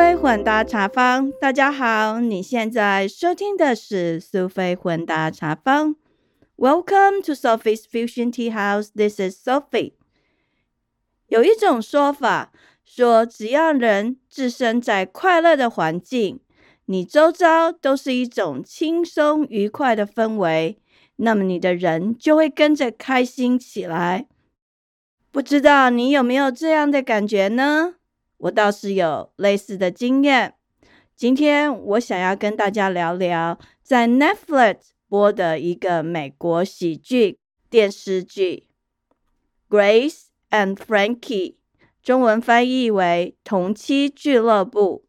菲混搭茶坊，大家好，你现在收听的是苏菲混搭茶坊。Welcome to Sophie's Fusion Tea House. This is Sophie. 有一种说法说，只要人置身在快乐的环境，你周遭都是一种轻松愉快的氛围，那么你的人就会跟着开心起来。不知道你有没有这样的感觉呢？我倒是有类似的经验。今天我想要跟大家聊聊在 Netflix 播的一个美国喜剧电视剧《Grace and Frankie》，中文翻译为《同期俱乐部》。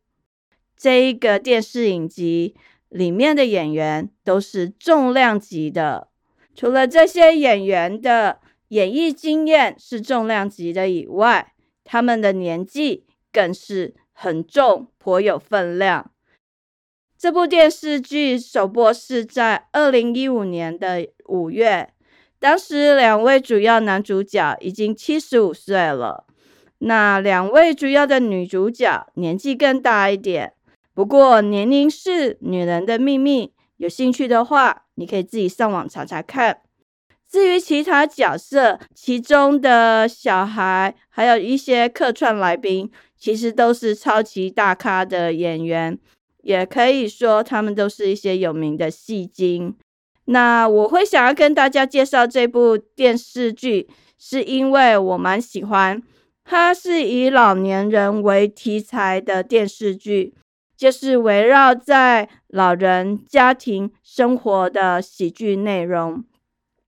这一个电视影集里面的演员都是重量级的。除了这些演员的演艺经验是重量级的以外，他们的年纪。更是很重，颇有分量。这部电视剧首播是在二零一五年的五月，当时两位主要男主角已经七十五岁了，那两位主要的女主角年纪更大一点。不过年龄是女人的秘密，有兴趣的话，你可以自己上网查查看。至于其他角色，其中的小孩，还有一些客串来宾。其实都是超级大咖的演员，也可以说他们都是一些有名的戏精。那我会想要跟大家介绍这部电视剧，是因为我蛮喜欢，它是以老年人为题材的电视剧，就是围绕在老人家庭生活的喜剧内容。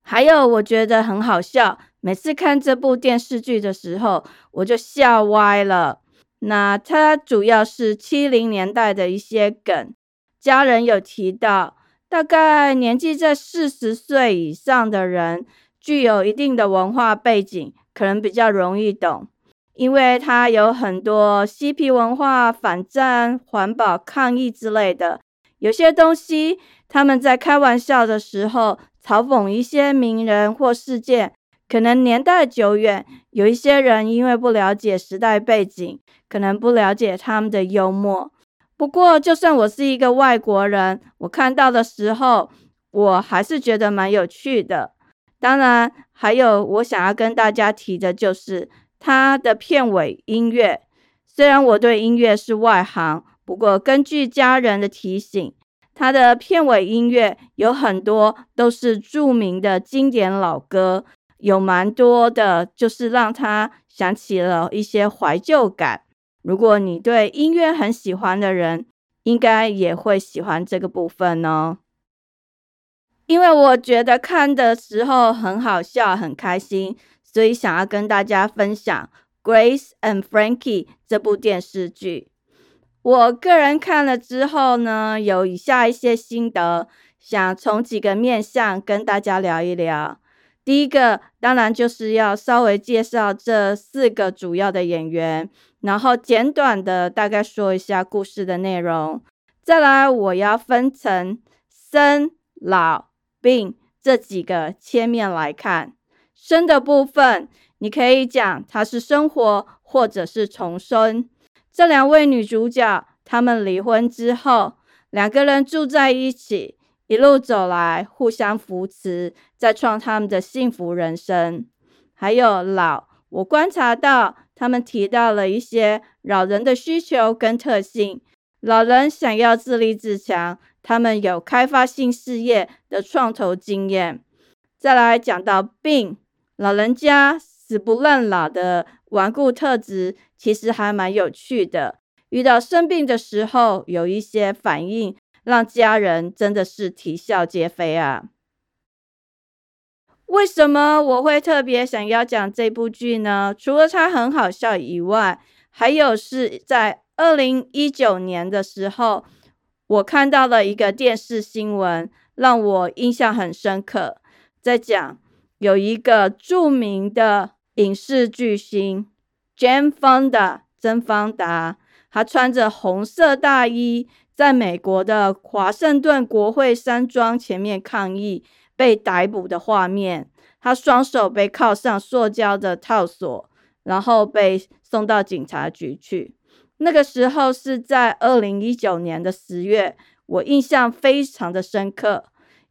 还有我觉得很好笑，每次看这部电视剧的时候，我就笑歪了。那它主要是七零年代的一些梗，家人有提到，大概年纪在四十岁以上的人，具有一定的文化背景，可能比较容易懂，因为它有很多嬉皮文化、反战、环保、抗议之类的，有些东西他们在开玩笑的时候，嘲讽一些名人或事件。可能年代久远，有一些人因为不了解时代背景，可能不了解他们的幽默。不过，就算我是一个外国人，我看到的时候，我还是觉得蛮有趣的。当然，还有我想要跟大家提的就是它的片尾音乐。虽然我对音乐是外行，不过根据家人的提醒，它的片尾音乐有很多都是著名的经典老歌。有蛮多的，就是让他想起了一些怀旧感。如果你对音乐很喜欢的人，应该也会喜欢这个部分哦。因为我觉得看的时候很好笑、很开心，所以想要跟大家分享《Grace and Frankie》这部电视剧。我个人看了之后呢，有以下一些心得，想从几个面向跟大家聊一聊。第一个当然就是要稍微介绍这四个主要的演员，然后简短的大概说一下故事的内容。再来，我要分成生、老、病这几个切面来看。生的部分，你可以讲它是生活或者是重生。这两位女主角，她们离婚之后，两个人住在一起。一路走来，互相扶持，在创他们的幸福人生。还有老，我观察到他们提到了一些老人的需求跟特性。老人想要自立自强，他们有开发性事业的创投经验。再来讲到病，老人家死不认老的顽固特质，其实还蛮有趣的。遇到生病的时候，有一些反应。让家人真的是啼笑皆非啊！为什么我会特别想要讲这部剧呢？除了它很好笑以外，还有是在二零一九年的时候，我看到了一个电视新闻，让我印象很深刻。在讲有一个著名的影视巨星 Jane Fonda 曾芳达，他穿着红色大衣。在美国的华盛顿国会山庄前面抗议被逮捕的画面，他双手被铐上塑胶的套索，然后被送到警察局去。那个时候是在二零一九年的十月，我印象非常的深刻，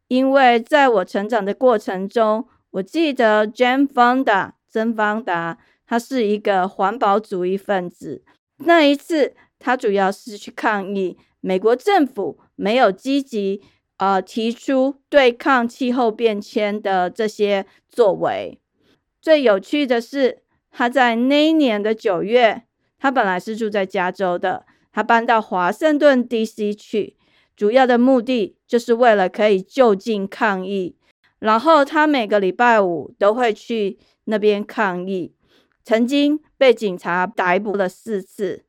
因为在我成长的过程中，我记得 Jane Fonda 曾方达，他是一个环保主义分子。那一次，他主要是去抗议美国政府没有积极呃提出对抗气候变迁的这些作为。最有趣的是，他在那一年的九月，他本来是住在加州的，他搬到华盛顿 D.C. 去，主要的目的就是为了可以就近抗议。然后他每个礼拜五都会去那边抗议，曾经被警察逮捕了四次。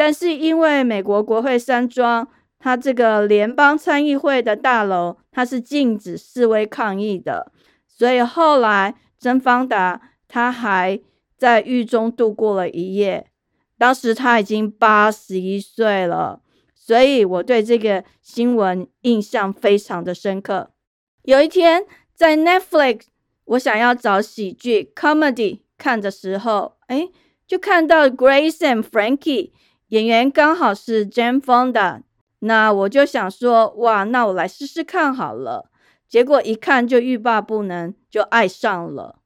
但是因为美国国会山庄，它这个联邦参议会的大楼，它是禁止示威抗议的，所以后来。曾方达，他还在狱中度过了一夜。当时他已经八十一岁了，所以我对这个新闻印象非常的深刻。有一天在 Netflix，我想要找喜剧 comedy 看的时候，哎，就看到 Grace and Frankie 演员刚好是 Jane Fonda，那我就想说，哇，那我来试试看好了。结果一看就欲罢不能，就爱上了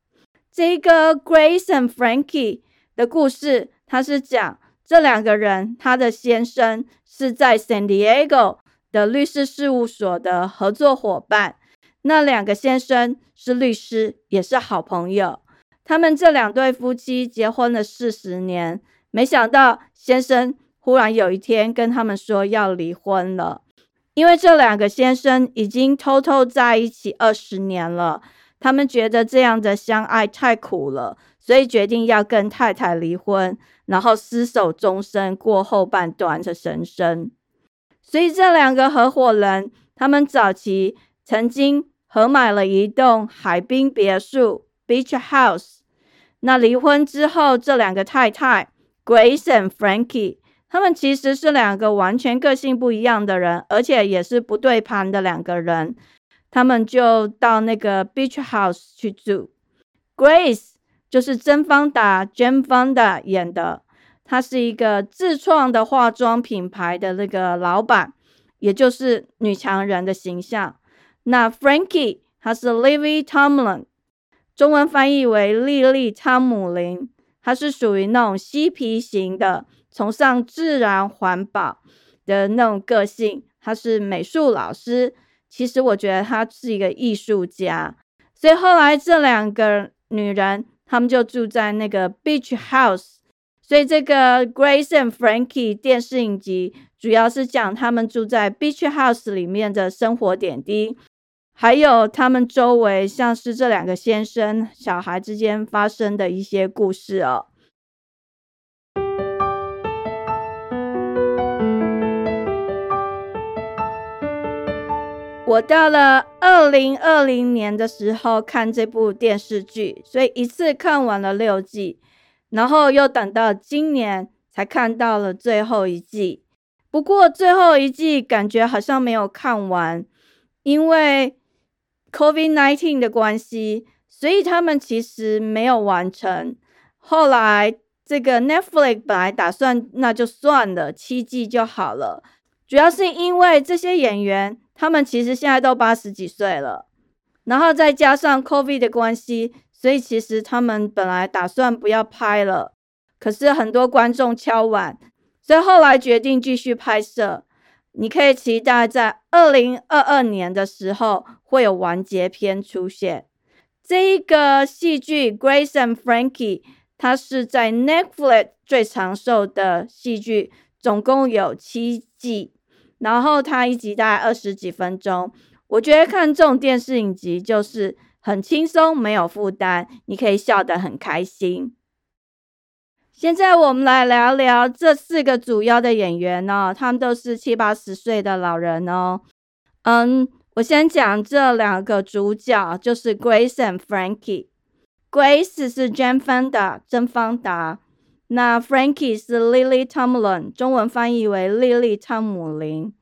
这个 Grace and Frankie 的故事。他是讲这两个人，他的先生是在 San Diego 的律师事务所的合作伙伴。那两个先生是律师，也是好朋友。他们这两对夫妻结婚了四十年，没想到先生忽然有一天跟他们说要离婚了。因为这两个先生已经偷偷在一起二十年了，他们觉得这样的相爱太苦了，所以决定要跟太太离婚，然后厮守终身，过后半段的人生。所以这两个合伙人，他们早期曾经合买了一栋海滨别墅 （Beach House）。那离婚之后，这两个太太 Grace and Frankie。他们其实是两个完全个性不一样的人，而且也是不对盘的两个人。他们就到那个 beach house 去住。Grace 就是甄方达 Jane Fonda 演的，她是一个自创的化妆品牌的那个老板，也就是女强人的形象。那 Frankie 她是 Livy Tomlin，中文翻译为莉莉汤姆林，她是属于那种嬉皮型的。崇尚自然环保的那种个性，他是美术老师。其实我觉得他是一个艺术家。所以后来这两个女人，他们就住在那个 Beach House。所以这个 Grace and Frankie 电视影集主要是讲他们住在 Beach House 里面的生活点滴，还有他们周围像是这两个先生小孩之间发生的一些故事哦。我到了二零二零年的时候看这部电视剧，所以一次看完了六季，然后又等到今年才看到了最后一季。不过最后一季感觉好像没有看完，因为 COVID nineteen 的关系，所以他们其实没有完成。后来这个 Netflix 本来打算那就算了，七季就好了，主要是因为这些演员。他们其实现在都八十几岁了，然后再加上 COVID 的关系，所以其实他们本来打算不要拍了，可是很多观众敲碗，所以后来决定继续拍摄。你可以期待在二零二二年的时候会有完结篇出现。这一个戏剧《Grace and Frankie》，它是在 Netflix 最长寿的戏剧，总共有七季。然后它一集大概二十几分钟，我觉得看这种电视影集就是很轻松，没有负担，你可以笑得很开心。现在我们来聊聊这四个主要的演员哦，他们都是七八十岁的老人哦。嗯，我先讲这两个主角，就是 Grace and Frankie。Grace 是 Jane Fonda，甄方达。那 Frankie 是 Lily Tomlin，中文翻译为莉莉汤姆林。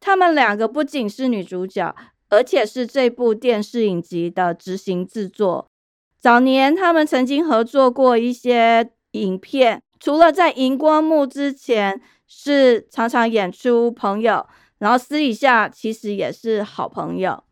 他们两个不仅是女主角，而且是这部电视影集的执行制作。早年他们曾经合作过一些影片，除了在荧光幕之前是常常演出朋友，然后私底下其实也是好朋友。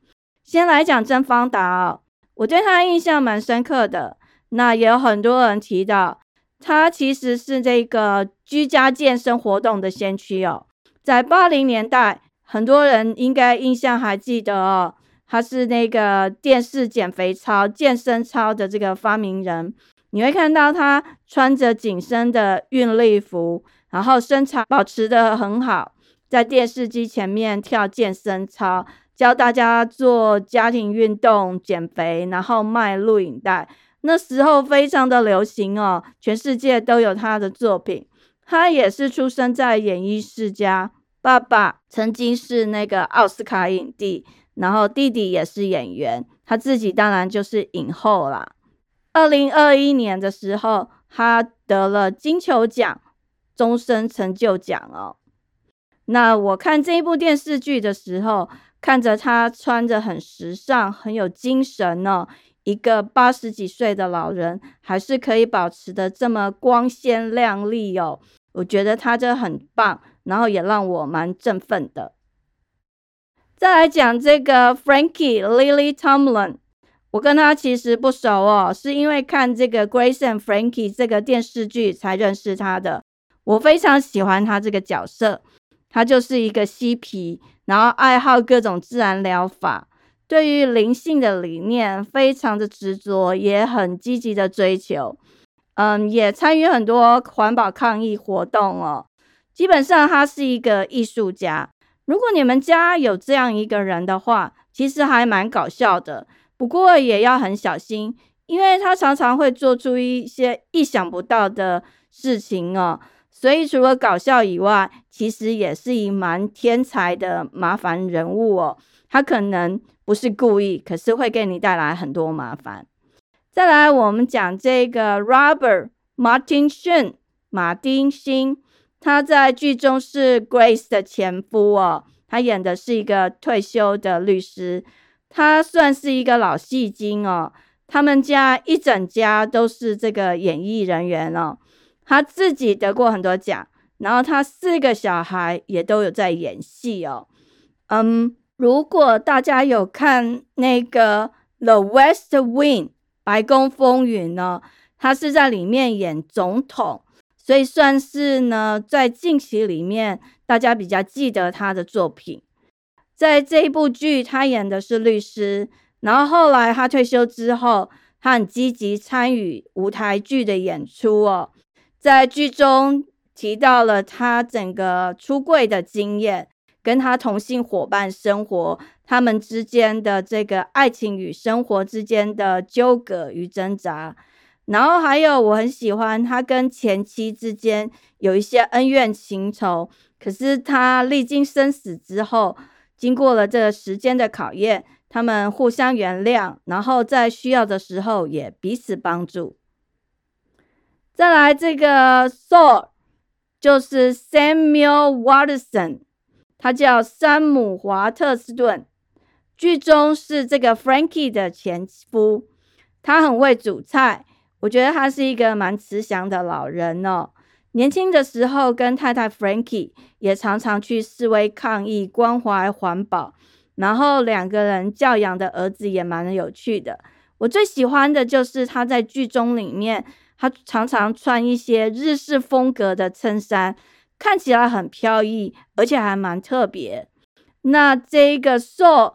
先来讲曾方达哦，我对他印象蛮深刻的。那也有很多人提到，他其实是这个居家健身活动的先驱哦。在八零年代，很多人应该印象还记得哦，他是那个电视减肥操、健身操的这个发明人。你会看到他穿着紧身的运力服，然后身材保持得很好，在电视机前面跳健身操。教大家做家庭运动、减肥，然后卖录影带。那时候非常的流行哦，全世界都有他的作品。他也是出生在演艺世家，爸爸曾经是那个奥斯卡影帝，然后弟弟也是演员，他自己当然就是影后啦。二零二一年的时候，他得了金球奖、终身成就奖哦。那我看这一部电视剧的时候。看着他穿着很时尚、很有精神呢，一个八十几岁的老人，还是可以保持的这么光鲜亮丽哦。我觉得他这很棒，然后也让我蛮振奋的。再来讲这个 Frankie Lily Tomlin，我跟他其实不熟哦，是因为看这个 Grace and Frankie 这个电视剧才认识他的。我非常喜欢他这个角色，他就是一个嬉皮。然后爱好各种自然疗法，对于灵性的理念非常的执着，也很积极的追求。嗯，也参与很多环保抗议活动哦。基本上他是一个艺术家。如果你们家有这样一个人的话，其实还蛮搞笑的。不过也要很小心，因为他常常会做出一些意想不到的事情哦。所以除了搞笑以外，其实也是一蛮天才的麻烦人物哦。他可能不是故意，可是会给你带来很多麻烦。再来，我们讲这个 Robert Martin Sheen 马丁辛，他在剧中是 Grace 的前夫哦。他演的是一个退休的律师，他算是一个老戏精哦。他们家一整家都是这个演艺人员哦。他自己得过很多奖，然后他四个小孩也都有在演戏哦。嗯，如果大家有看那个《The West Wing》白宫风云呢，他是在里面演总统，所以算是呢在近期里面大家比较记得他的作品。在这一部剧，他演的是律师，然后后来他退休之后，他很积极参与舞台剧的演出哦。在剧中提到了他整个出柜的经验，跟他同性伙伴生活，他们之间的这个爱情与生活之间的纠葛与挣扎，然后还有我很喜欢他跟前妻之间有一些恩怨情仇，可是他历经生死之后，经过了这时间的考验，他们互相原谅，然后在需要的时候也彼此帮助。再来这个 Saul 就是 Samuel Watson，他叫山姆华特斯顿，剧中是这个 Frankie 的前夫，他很会煮菜，我觉得他是一个蛮慈祥的老人哦。年轻的时候跟太太 Frankie 也常常去示威抗议，关怀环保，然后两个人教养的儿子也蛮有趣的。我最喜欢的就是他在剧中里面。他常常穿一些日式风格的衬衫，看起来很飘逸，而且还蛮特别。那这个 So，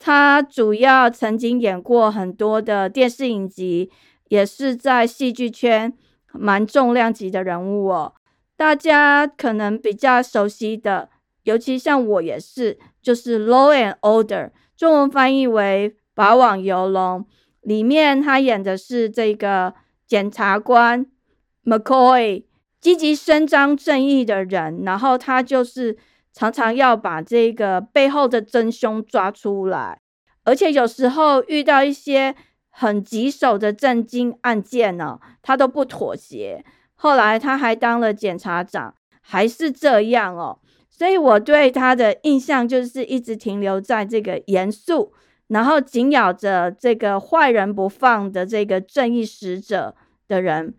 他主要曾经演过很多的电视影集，也是在戏剧圈蛮重量级的人物哦。大家可能比较熟悉的，尤其像我也是，就是《Law and Order》，中文翻译为《法网游龙》，里面他演的是这个。检察官 McCoy 积极伸张正义的人，然后他就是常常要把这个背后的真凶抓出来，而且有时候遇到一些很棘手的震惊案件呢，他都不妥协。后来他还当了检察长，还是这样哦。所以我对他的印象就是一直停留在这个严肃。然后紧咬着这个坏人不放的这个正义使者的人，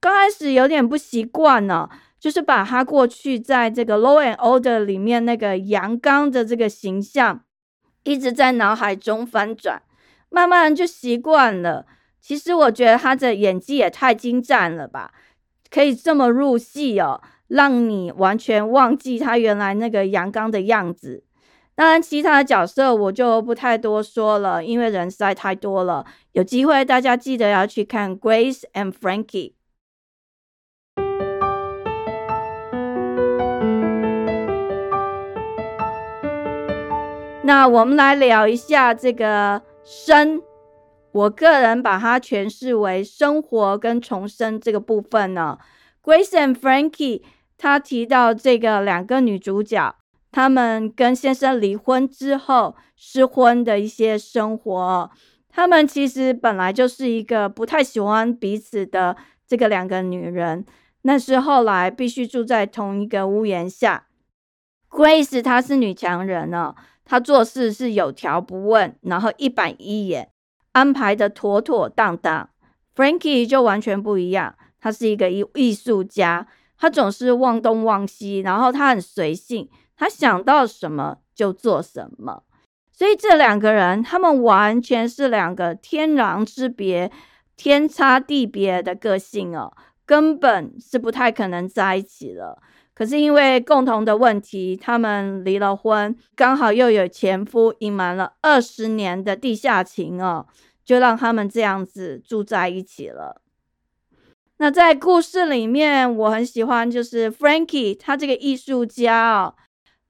刚开始有点不习惯呢，就是把他过去在这个《Law and Order》里面那个阳刚的这个形象，一直在脑海中翻转，慢慢就习惯了。其实我觉得他的演技也太精湛了吧，可以这么入戏哦，让你完全忘记他原来那个阳刚的样子。当然，其他的角色我就不太多说了，因为人实在太多了。有机会大家记得要去看《Grace and Frankie》。那我们来聊一下这个生，我个人把它诠释为生活跟重生这个部分呢。《Grace and Frankie》他提到这个两个女主角。他们跟先生离婚之后失婚的一些生活，他们其实本来就是一个不太喜欢彼此的这个两个女人，那是后来必须住在同一个屋檐下。Grace 她是女强人呢，他做事是有条不紊，然后一板一眼，安排的妥妥当当。Frankie 就完全不一样，他是一个艺艺术家，他总是忘东忘西，然后他很随性。他想到什么就做什么，所以这两个人，他们完全是两个天壤之别、天差地别的个性哦，根本是不太可能在一起了。可是因为共同的问题，他们离了婚，刚好又有前夫隐瞒了二十年的地下情哦，就让他们这样子住在一起了。那在故事里面，我很喜欢就是 Frankie，他这个艺术家哦。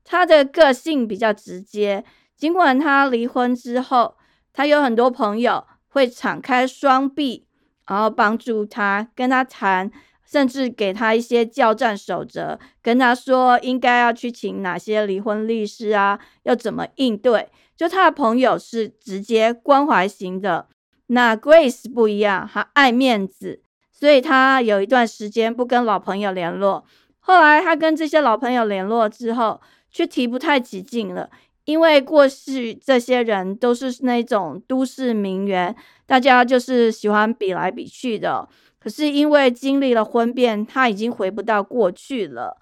他的个性比较直接，尽管他离婚之后，他有很多朋友会敞开双臂，然后帮助他，跟他谈，甚至给他一些教战守则，跟他说应该要去请哪些离婚律师啊，要怎么应对。就他的朋友是直接关怀型的，那 Grace 不一样，他爱面子，所以他有一段时间不跟老朋友联络。后来他跟这些老朋友联络之后，却提不太起劲了，因为过去这些人都是那种都市名媛，大家就是喜欢比来比去的。可是因为经历了婚变，他已经回不到过去了，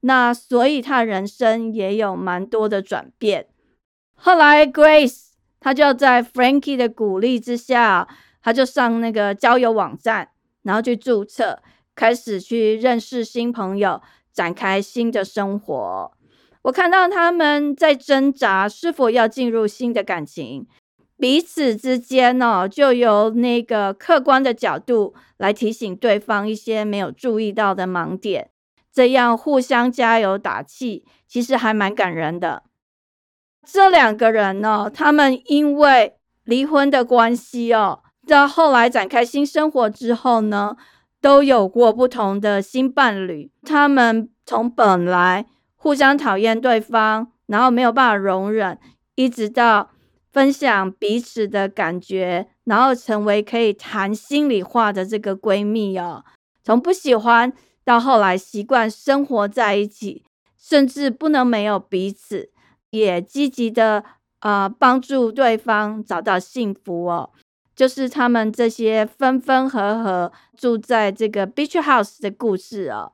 那所以他人生也有蛮多的转变。后来 Grace 他就在 Frankie 的鼓励之下，他就上那个交友网站，然后去注册，开始去认识新朋友，展开新的生活。我看到他们在挣扎，是否要进入新的感情，彼此之间呢，就由那个客观的角度来提醒对方一些没有注意到的盲点，这样互相加油打气，其实还蛮感人的。这两个人呢，他们因为离婚的关系哦，到后来展开新生活之后呢，都有过不同的新伴侣，他们从本来。互相讨厌对方，然后没有办法容忍，一直到分享彼此的感觉，然后成为可以谈心里话的这个闺蜜哦。从不喜欢到后来习惯生活在一起，甚至不能没有彼此，也积极的呃帮助对方找到幸福哦。就是他们这些分分合合住在这个 beach house 的故事哦。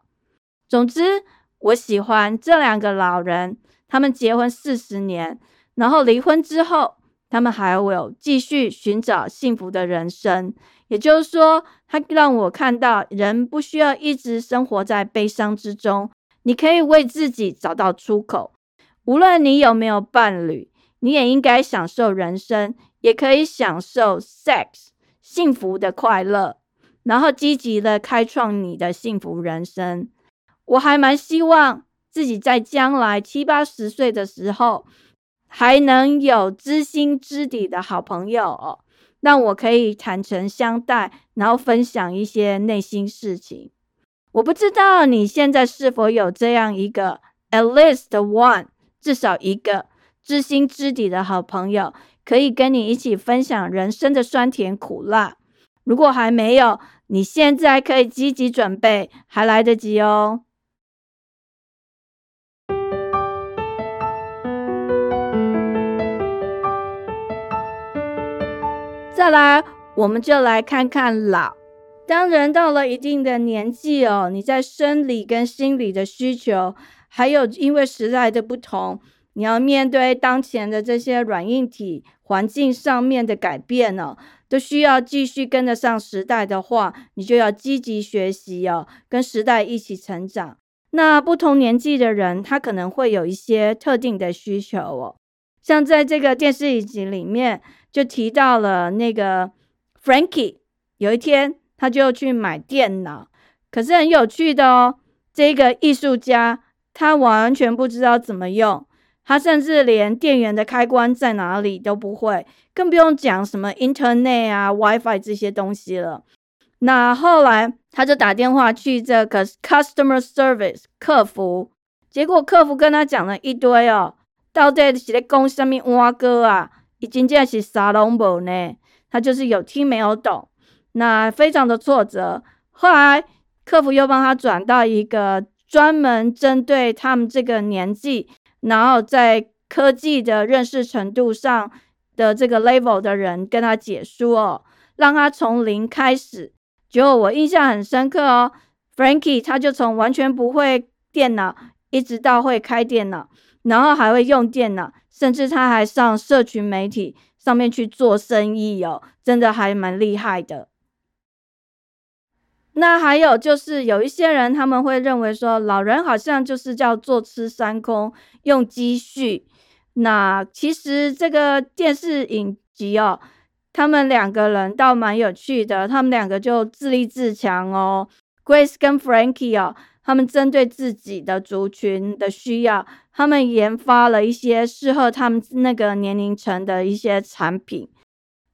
总之。我喜欢这两个老人，他们结婚四十年，然后离婚之后，他们还有继续寻找幸福的人生。也就是说，他让我看到人不需要一直生活在悲伤之中，你可以为自己找到出口。无论你有没有伴侣，你也应该享受人生，也可以享受 sex 幸福的快乐，然后积极的开创你的幸福人生。我还蛮希望自己在将来七八十岁的时候，还能有知心知底的好朋友哦，让我可以坦诚相待，然后分享一些内心事情。我不知道你现在是否有这样一个 at least one，至少一个知心知底的好朋友，可以跟你一起分享人生的酸甜苦辣。如果还没有，你现在可以积极准备，还来得及哦。再来，我们就来看看老。当人到了一定的年纪哦，你在生理跟心理的需求，还有因为时代的不同，你要面对当前的这些软硬体环境上面的改变呢，都需要继续跟得上时代的话，你就要积极学习哦，跟时代一起成长。那不同年纪的人，他可能会有一些特定的需求哦，像在这个电视影集里面就提到了那个 Frankie，有一天。他就去买电脑，可是很有趣的哦。这个艺术家他完全不知道怎么用，他甚至连电源的开关在哪里都不会，更不用讲什么 Internet 啊、WiFi 这些东西了。那后来他就打电话去这个 Customer Service 客服，结果客服跟他讲了一堆哦，到底是在讲什么蛙哥啊？已经这是啥拢无呢？他就是有听没有懂。那非常的挫折，后来客服又帮他转到一个专门针对他们这个年纪，然后在科技的认识程度上的这个 level 的人跟他解说哦，让他从零开始。结果我印象很深刻哦，Frankie 他就从完全不会电脑，一直到会开电脑，然后还会用电脑，甚至他还上社群媒体上面去做生意哦，真的还蛮厉害的。那还有就是有一些人他们会认为说，老人好像就是叫坐吃山空，用积蓄。那其实这个电视影集哦，他们两个人倒蛮有趣的，他们两个就自立自强哦。Grace 跟 Frankie 哦，他们针对自己的族群的需要，他们研发了一些适合他们那个年龄层的一些产品。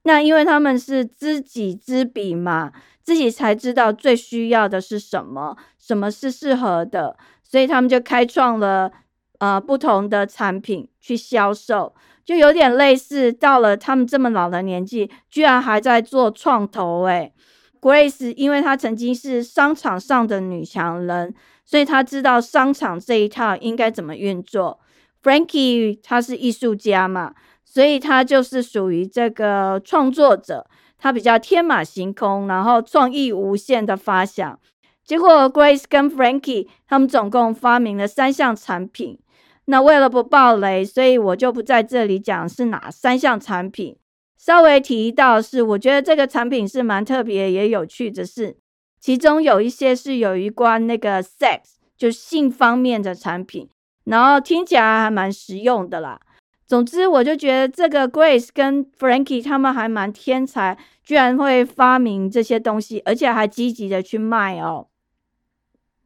那因为他们是知己知彼嘛。自己才知道最需要的是什么，什么是适合的，所以他们就开创了呃不同的产品去销售，就有点类似到了他们这么老的年纪，居然还在做创投。诶 Grace 因为她曾经是商场上的女强人，所以她知道商场这一套应该怎么运作。Frankie 他是艺术家嘛，所以他就是属于这个创作者。他比较天马行空，然后创意无限的发想。结果 Grace 跟 Frankie 他们总共发明了三项产品。那为了不爆雷，所以我就不在这里讲是哪三项产品。稍微提到是，我觉得这个产品是蛮特别也有趣的是，其中有一些是有一关那个 sex 就性方面的产品，然后听起来还蛮实用的啦。总之，我就觉得这个 Grace 跟 Frankie 他们还蛮天才，居然会发明这些东西，而且还积极的去卖哦。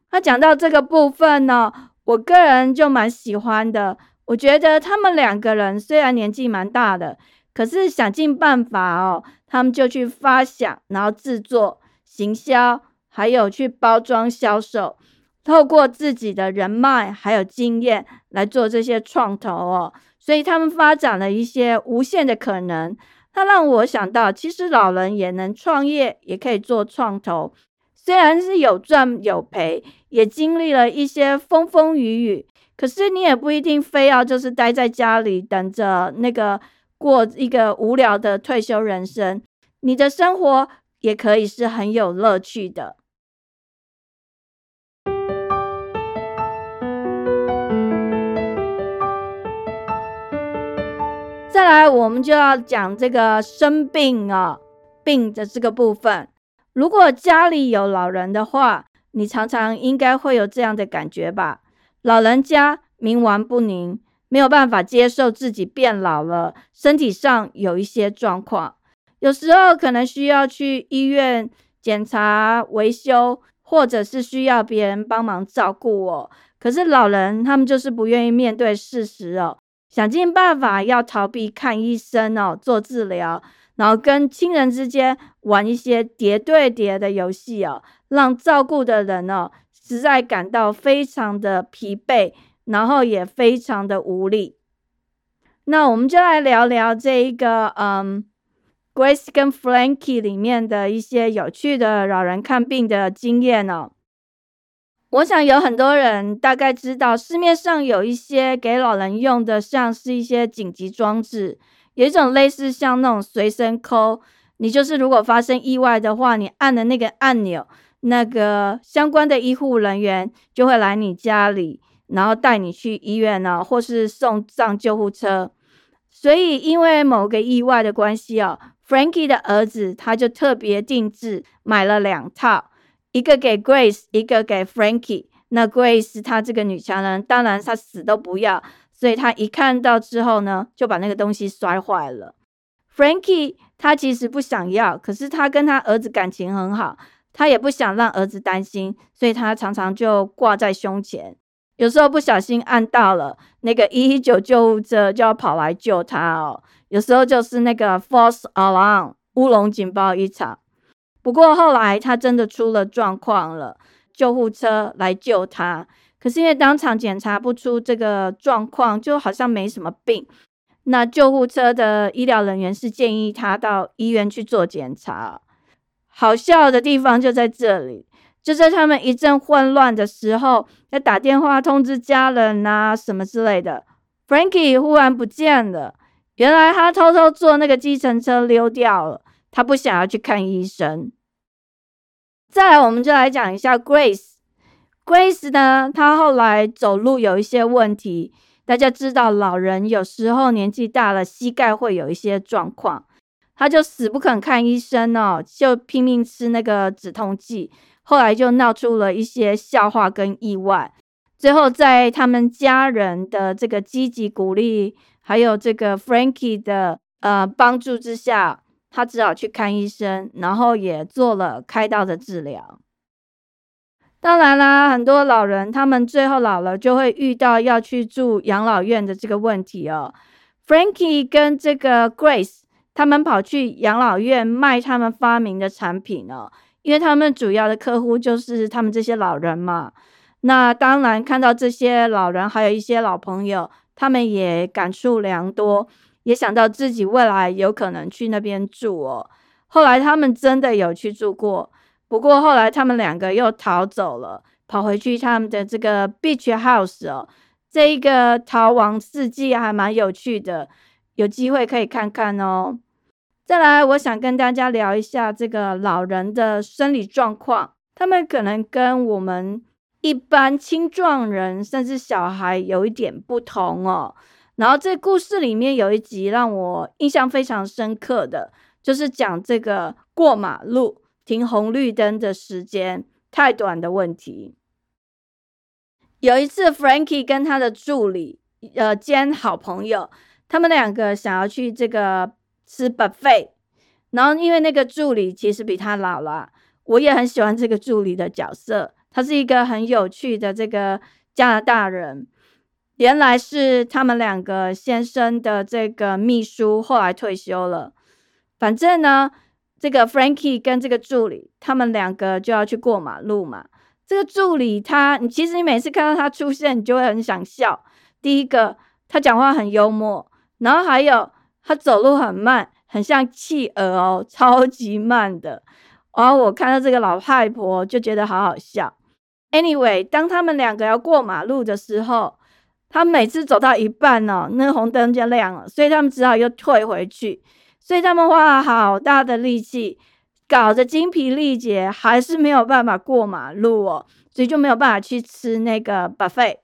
他讲到这个部分呢，我个人就蛮喜欢的。我觉得他们两个人虽然年纪蛮大的，可是想尽办法哦，他们就去发想，然后制作、行销，还有去包装、销售，透过自己的人脉还有经验来做这些创投哦。所以他们发展了一些无限的可能，它让我想到，其实老人也能创业，也可以做创投，虽然是有赚有赔，也经历了一些风风雨雨，可是你也不一定非要就是待在家里等着那个过一个无聊的退休人生，你的生活也可以是很有乐趣的。再来，我们就要讲这个生病啊，病的这个部分。如果家里有老人的话，你常常应该会有这样的感觉吧？老人家冥顽不宁，没有办法接受自己变老了，身体上有一些状况，有时候可能需要去医院检查、维修，或者是需要别人帮忙照顾我。可是老人他们就是不愿意面对事实哦。想尽办法要逃避看医生哦，做治疗，然后跟亲人之间玩一些叠对叠的游戏哦，让照顾的人哦实在感到非常的疲惫，然后也非常的无力。那我们就来聊聊这一个嗯，Grace 跟 Frankie 里面的一些有趣的老人看病的经验哦。我想有很多人大概知道，市面上有一些给老人用的，像是一些紧急装置，有一种类似像那种随身扣，你就是如果发生意外的话，你按的那个按钮，那个相关的医护人员就会来你家里，然后带你去医院呢，或是送上救护车。所以因为某个意外的关系哦，Frankie 的儿子他就特别定制买了两套，一个给 Grace，一个给 Frankie。那 Grace 她这个女强人，当然她死都不要，所以她一看到之后呢，就把那个东西摔坏了。Frankie 他其实不想要，可是他跟他儿子感情很好，他也不想让儿子担心，所以他常常就挂在胸前。有时候不小心按到了那个一一九救护车，就要跑来救他哦。有时候就是那个 false alarm 乌龙警报一场。不过后来他真的出了状况了，救护车来救他，可是因为当场检查不出这个状况，就好像没什么病。那救护车的医疗人员是建议他到医院去做检查。好笑的地方就在这里，就在他们一阵混乱的时候，在打电话通知家人啊什么之类的，Frankie 忽然不见了。原来他偷偷坐那个计程车溜掉了，他不想要去看医生。再来，我们就来讲一下 Grace。Grace 呢，她后来走路有一些问题。大家知道，老人有时候年纪大了，膝盖会有一些状况，他就死不肯看医生哦，就拼命吃那个止痛剂。后来就闹出了一些笑话跟意外。最后在他们家人的这个积极鼓励，还有这个 Frankie 的呃帮助之下，他只好去看医生，然后也做了开刀的治疗。当然啦，很多老人他们最后老了就会遇到要去住养老院的这个问题哦。Frankie 跟这个 Grace 他们跑去养老院卖他们发明的产品哦，因为他们主要的客户就是他们这些老人嘛。那当然看到这些老人还有一些老朋友，他们也感触良多，也想到自己未来有可能去那边住哦。后来他们真的有去住过。不过后来他们两个又逃走了，跑回去他们的这个 beach house 哦，这一个逃亡事迹还蛮有趣的，有机会可以看看哦。再来，我想跟大家聊一下这个老人的生理状况，他们可能跟我们一般青壮人甚至小孩有一点不同哦。然后这故事里面有一集让我印象非常深刻的，就是讲这个过马路。停红绿灯的时间太短的问题。有一次，Frankie 跟他的助理，呃，兼好朋友，他们两个想要去这个吃 buffet，然后因为那个助理其实比他老了，我也很喜欢这个助理的角色，他是一个很有趣的这个加拿大人，原来是他们两个先生的这个秘书，后来退休了，反正呢。这个 Frankie 跟这个助理，他们两个就要去过马路嘛。这个助理他，你其实你每次看到他出现，你就会很想笑。第一个，他讲话很幽默，然后还有他走路很慢，很像企鹅哦，超级慢的。然后我看到这个老太婆就觉得好好笑。Anyway，当他们两个要过马路的时候，他每次走到一半哦，那红灯就亮了，所以他们只好又退回去。所以他们花了好大的力气，搞得精疲力竭，还是没有办法过马路哦，所以就没有办法去吃那个 buffet。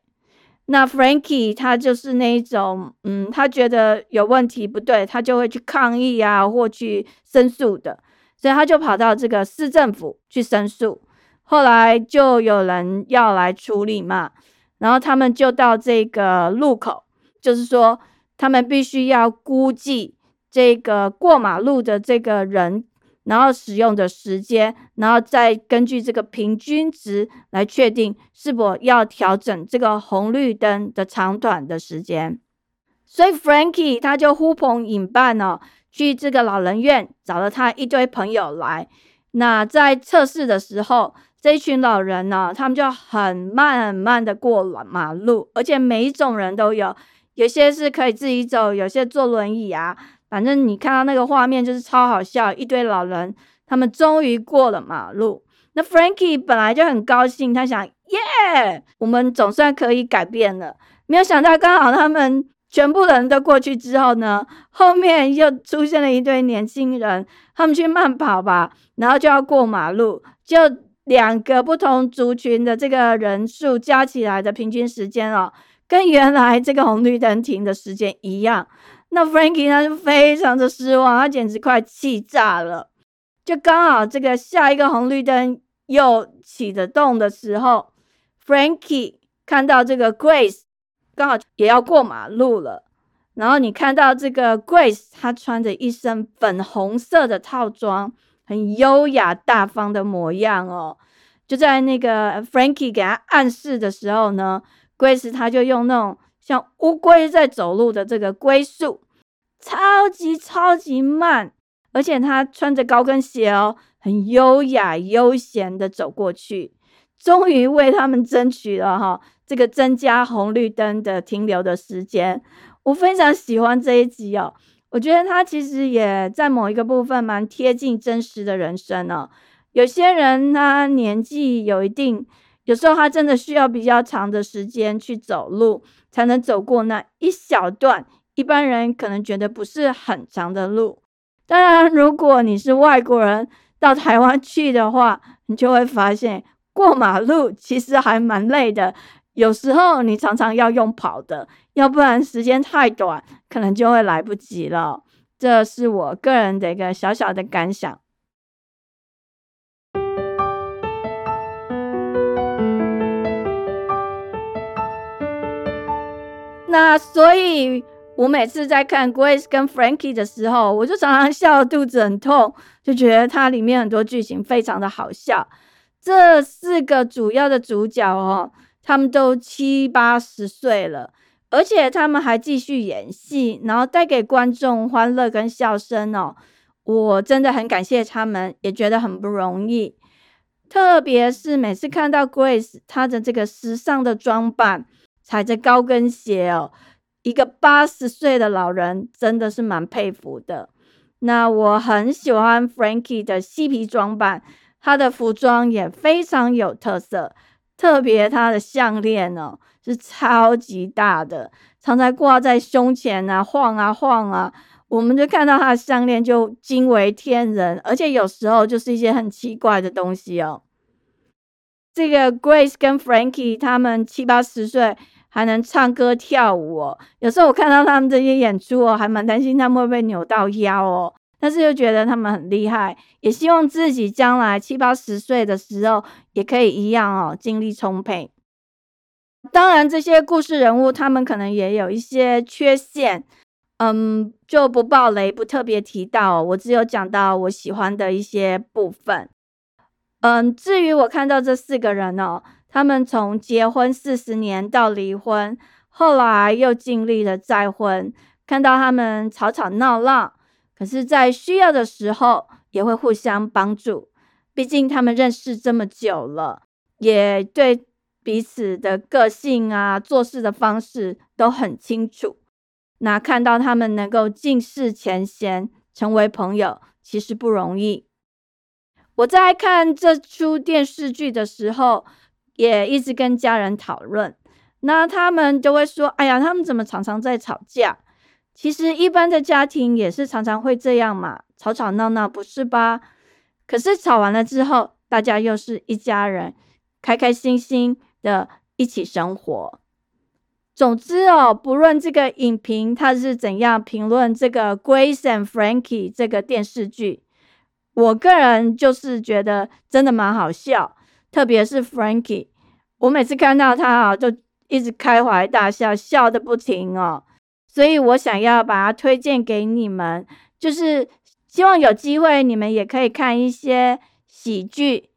那 Frankie 他就是那一种，嗯，他觉得有问题不对，他就会去抗议啊，或去申诉的，所以他就跑到这个市政府去申诉。后来就有人要来处理嘛，然后他们就到这个路口，就是说他们必须要估计。这个过马路的这个人，然后使用的时间，然后再根据这个平均值来确定是否要调整这个红绿灯的长短的时间。所以 Frankie 他就呼朋引伴哦，去这个老人院找了他一堆朋友来。那在测试的时候，这一群老人呢，他们就很慢很慢的过了马路，而且每一种人都有，有些是可以自己走，有些坐轮椅啊。反正你看到那个画面就是超好笑，一堆老人，他们终于过了马路。那 Frankie 本来就很高兴，他想，耶，我们总算可以改变了。没有想到，刚好他们全部人都过去之后呢，后面又出现了一堆年轻人，他们去慢跑吧，然后就要过马路，就两个不同族群的这个人数加起来的平均时间哦，跟原来这个红绿灯停的时间一样。那 Frankie 呢就非常的失望，他简直快气炸了。就刚好这个下一个红绿灯又启得动的时候，Frankie 看到这个 Grace。刚好也要过马路了，然后你看到这个 Grace，她穿着一身粉红色的套装，很优雅大方的模样哦。就在那个 Frankie 给她暗示的时候呢，Grace 她就用那种像乌龟在走路的这个龟速，超级超级慢，而且她穿着高跟鞋哦，很优雅悠闲的走过去，终于为他们争取了哈。这个增加红绿灯的停留的时间，我非常喜欢这一集哦。我觉得它其实也在某一个部分蛮贴近真实的人生哦。有些人他年纪有一定，有时候他真的需要比较长的时间去走路，才能走过那一小段一般人可能觉得不是很长的路。当然，如果你是外国人到台湾去的话，你就会发现过马路其实还蛮累的。有时候你常常要用跑的，要不然时间太短，可能就会来不及了。这是我个人的一个小小的感想。那所以，我每次在看 Grace 跟 Frankie 的时候，我就常常笑肚子很痛，就觉得它里面很多剧情非常的好笑。这四个主要的主角哦。他们都七八十岁了，而且他们还继续演戏，然后带给观众欢乐跟笑声哦。我真的很感谢他们，也觉得很不容易。特别是每次看到 Grace 她的这个时尚的装扮，踩着高跟鞋哦，一个八十岁的老人，真的是蛮佩服的。那我很喜欢 Frankie 的嬉皮装扮，他的服装也非常有特色。特别他的项链哦，是超级大的，常常挂在胸前啊，晃啊晃啊，我们就看到他的项链就惊为天人，而且有时候就是一些很奇怪的东西哦。这个 Grace 跟 Frankie 他们七八十岁还能唱歌跳舞哦，有时候我看到他们这些演出哦，还蛮担心他们会不会扭到腰哦。但是又觉得他们很厉害，也希望自己将来七八十岁的时候也可以一样哦，精力充沛。当然，这些故事人物他们可能也有一些缺陷，嗯，就不爆雷，不特别提到。我只有讲到我喜欢的一些部分。嗯，至于我看到这四个人哦，他们从结婚四十年到离婚，后来又经历了再婚，看到他们吵吵闹闹。可是，在需要的时候也会互相帮助，毕竟他们认识这么久了，也对彼此的个性啊、做事的方式都很清楚。那看到他们能够尽释前嫌，成为朋友，其实不容易。我在看这出电视剧的时候，也一直跟家人讨论，那他们就会说：“哎呀，他们怎么常常在吵架？”其实一般的家庭也是常常会这样嘛，吵吵闹闹，不是吧？可是吵完了之后，大家又是一家人，开开心心的一起生活。总之哦，不论这个影评它是怎样评论这个《Grace and Frankie》这个电视剧，我个人就是觉得真的蛮好笑，特别是 Frankie，我每次看到他啊，就一直开怀大笑，笑的不停哦。所以我想要把它推荐给你们，就是希望有机会你们也可以看一些喜剧、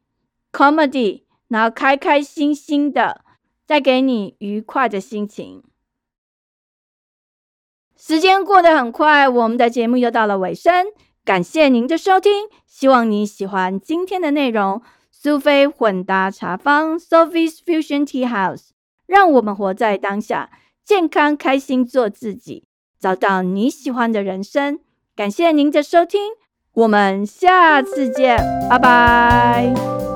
comedy，然后开开心心的，带给你愉快的心情。时间过得很快，我们的节目又到了尾声，感谢您的收听，希望你喜欢今天的内容。苏菲混搭茶坊 （Sophie's Fusion Tea House），让我们活在当下。健康开心做自己，找到你喜欢的人生。感谢您的收听，我们下次见，拜拜。